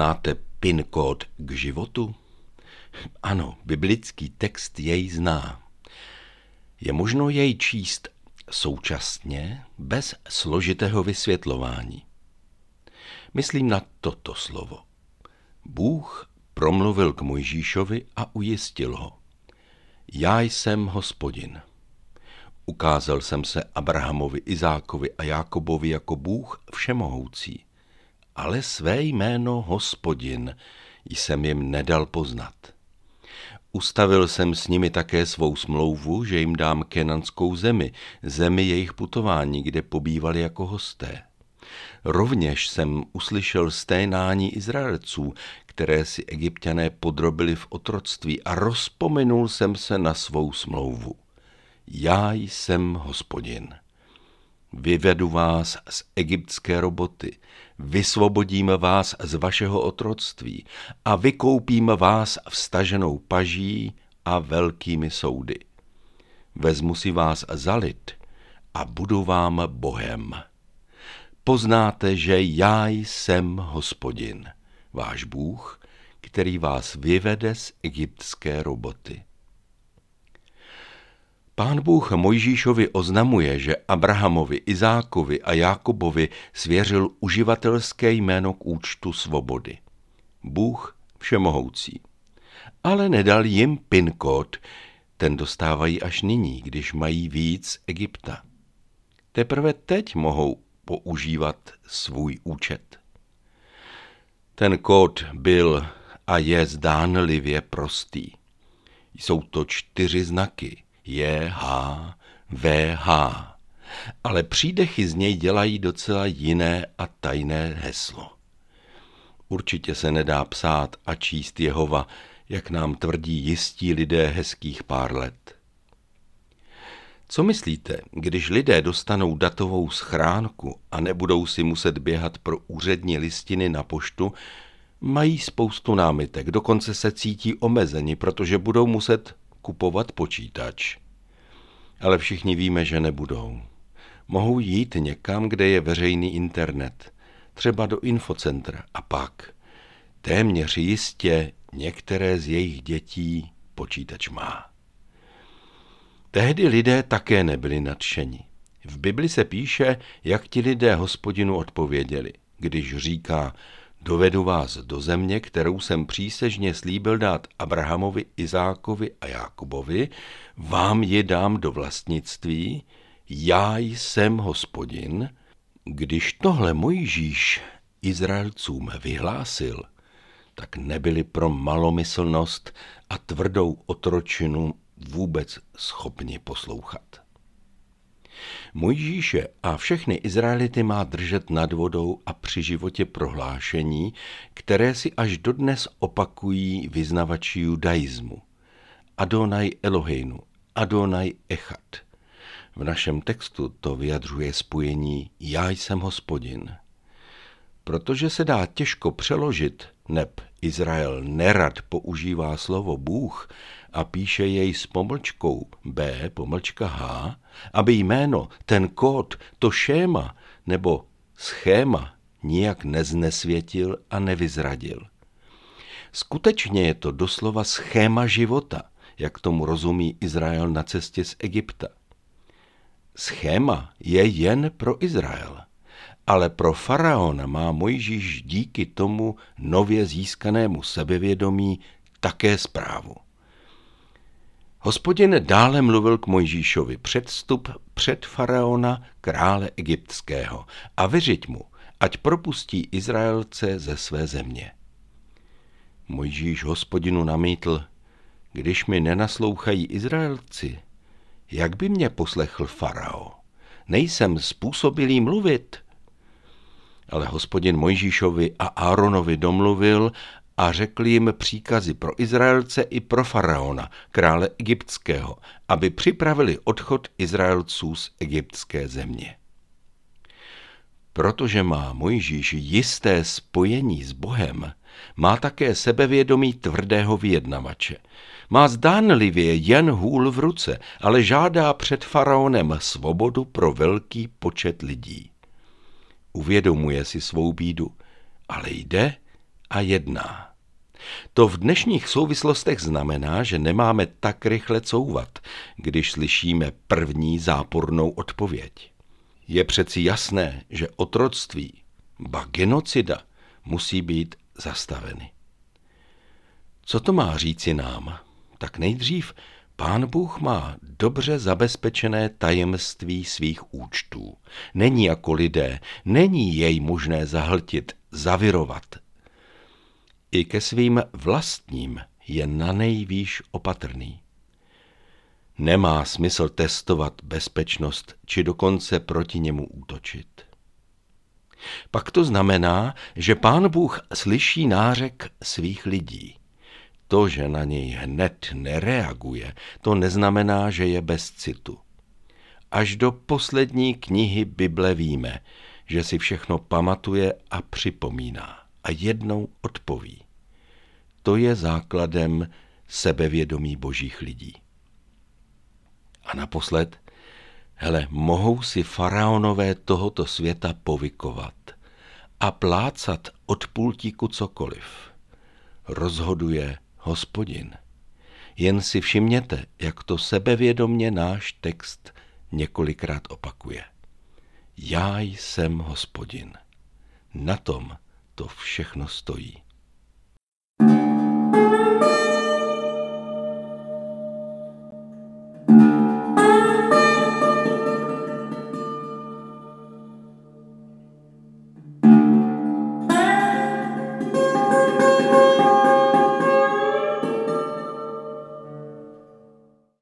Znáte PIN kód k životu? Ano, biblický text jej zná. Je možno jej číst současně bez složitého vysvětlování. Myslím na toto slovo. Bůh promluvil k Mojžíšovi a ujistil ho. Já jsem hospodin. Ukázal jsem se Abrahamovi, Izákovi a Jákobovi jako Bůh všemohoucí, ale své jméno hospodin jsem jim nedal poznat. Ustavil jsem s nimi také svou smlouvu, že jim dám kenanskou zemi, zemi jejich putování, kde pobývali jako hosté. Rovněž jsem uslyšel sténání Izraelců, které si egyptiané podrobili v otroctví a rozpomenul jsem se na svou smlouvu. Já jsem hospodin. Vyvedu vás z egyptské roboty, vysvobodím vás z vašeho otroctví a vykoupím vás vstaženou paží a velkými soudy. Vezmu si vás za lid a budu vám Bohem. Poznáte, že já jsem hospodin, váš Bůh, který vás vyvede z egyptské roboty. Pán Bůh Mojžíšovi oznamuje, že Abrahamovi, Izákovi a Jákobovi svěřil uživatelské jméno k účtu svobody. Bůh všemohoucí. Ale nedal jim PIN kód, ten dostávají až nyní, když mají víc Egypta. Teprve teď mohou používat svůj účet. Ten kód byl a je zdánlivě prostý. Jsou to čtyři znaky je H, VH, ale přídechy z něj dělají docela jiné a tajné heslo. Určitě se nedá psát a číst Jehova, jak nám tvrdí jistí lidé hezkých pár let. Co myslíte, když lidé dostanou datovou schránku a nebudou si muset běhat pro úřední listiny na poštu, mají spoustu námitek, dokonce se cítí omezeni, protože budou muset kupovat počítač. Ale všichni víme, že nebudou. Mohou jít někam, kde je veřejný internet, třeba do infocentra a pak. Téměř jistě některé z jejich dětí počítač má. Tehdy lidé také nebyli nadšeni. V Bibli se píše, jak ti lidé hospodinu odpověděli, když říká, Dovedu vás do země, kterou jsem přísežně slíbil dát Abrahamovi, Izákovi a Jákobovi, vám ji dám do vlastnictví, já jsem hospodin. Když tohle Mojžíš Izraelcům vyhlásil, tak nebyli pro malomyslnost a tvrdou otročinu vůbec schopni poslouchat. Mojžíše a všechny Izraelity má držet nad vodou a při životě prohlášení, které si až dodnes opakují vyznavači judaismu. Adonai Eloheinu, Adonai Echad. V našem textu to vyjadřuje spojení Já jsem hospodin. Protože se dá těžko přeložit, neb Izrael nerad používá slovo Bůh a píše jej s pomlčkou B, pomlčka H, aby jméno, ten kód, to šéma nebo schéma nijak neznesvětil a nevyzradil. Skutečně je to doslova schéma života, jak tomu rozumí Izrael na cestě z Egypta. Schéma je jen pro Izrael, ale pro faraona má Mojžíš díky tomu nově získanému sebevědomí také zprávu. Hospodin dále mluvil k Mojžíšovi předstup před faraona krále egyptského a vyřiď mu, ať propustí Izraelce ze své země. Mojžíš hospodinu namítl, když mi nenaslouchají Izraelci, jak by mě poslechl farao? Nejsem způsobilý mluvit. Ale hospodin Mojžíšovi a Áronovi domluvil a řekl jim příkazy pro Izraelce i pro faraona, krále egyptského, aby připravili odchod Izraelců z egyptské země. Protože má Mojžíš jisté spojení s Bohem, má také sebevědomí tvrdého vyjednavače. Má zdánlivě jen hůl v ruce, ale žádá před faraonem svobodu pro velký počet lidí. Uvědomuje si svou bídu, ale jde a jedná. To v dnešních souvislostech znamená, že nemáme tak rychle couvat, když slyšíme první zápornou odpověď. Je přeci jasné, že otroctví, ba genocida, musí být zastaveny. Co to má říci nám? Tak nejdřív Pán Bůh má dobře zabezpečené tajemství svých účtů. Není jako lidé, není jej možné zahltit, zavirovat. I ke svým vlastním je na nejvýš opatrný. Nemá smysl testovat bezpečnost, či dokonce proti němu útočit. Pak to znamená, že pán Bůh slyší nářek svých lidí. To, že na něj hned nereaguje, to neznamená, že je bez citu. Až do poslední knihy Bible víme, že si všechno pamatuje a připomíná a jednou odpoví. To je základem sebevědomí božích lidí. A naposled, hele, mohou si faraonové tohoto světa povykovat a plácat od pultíku cokoliv. Rozhoduje hospodin. Jen si všimněte, jak to sebevědomně náš text několikrát opakuje. Já jsem hospodin. Na tom to všechno stojí.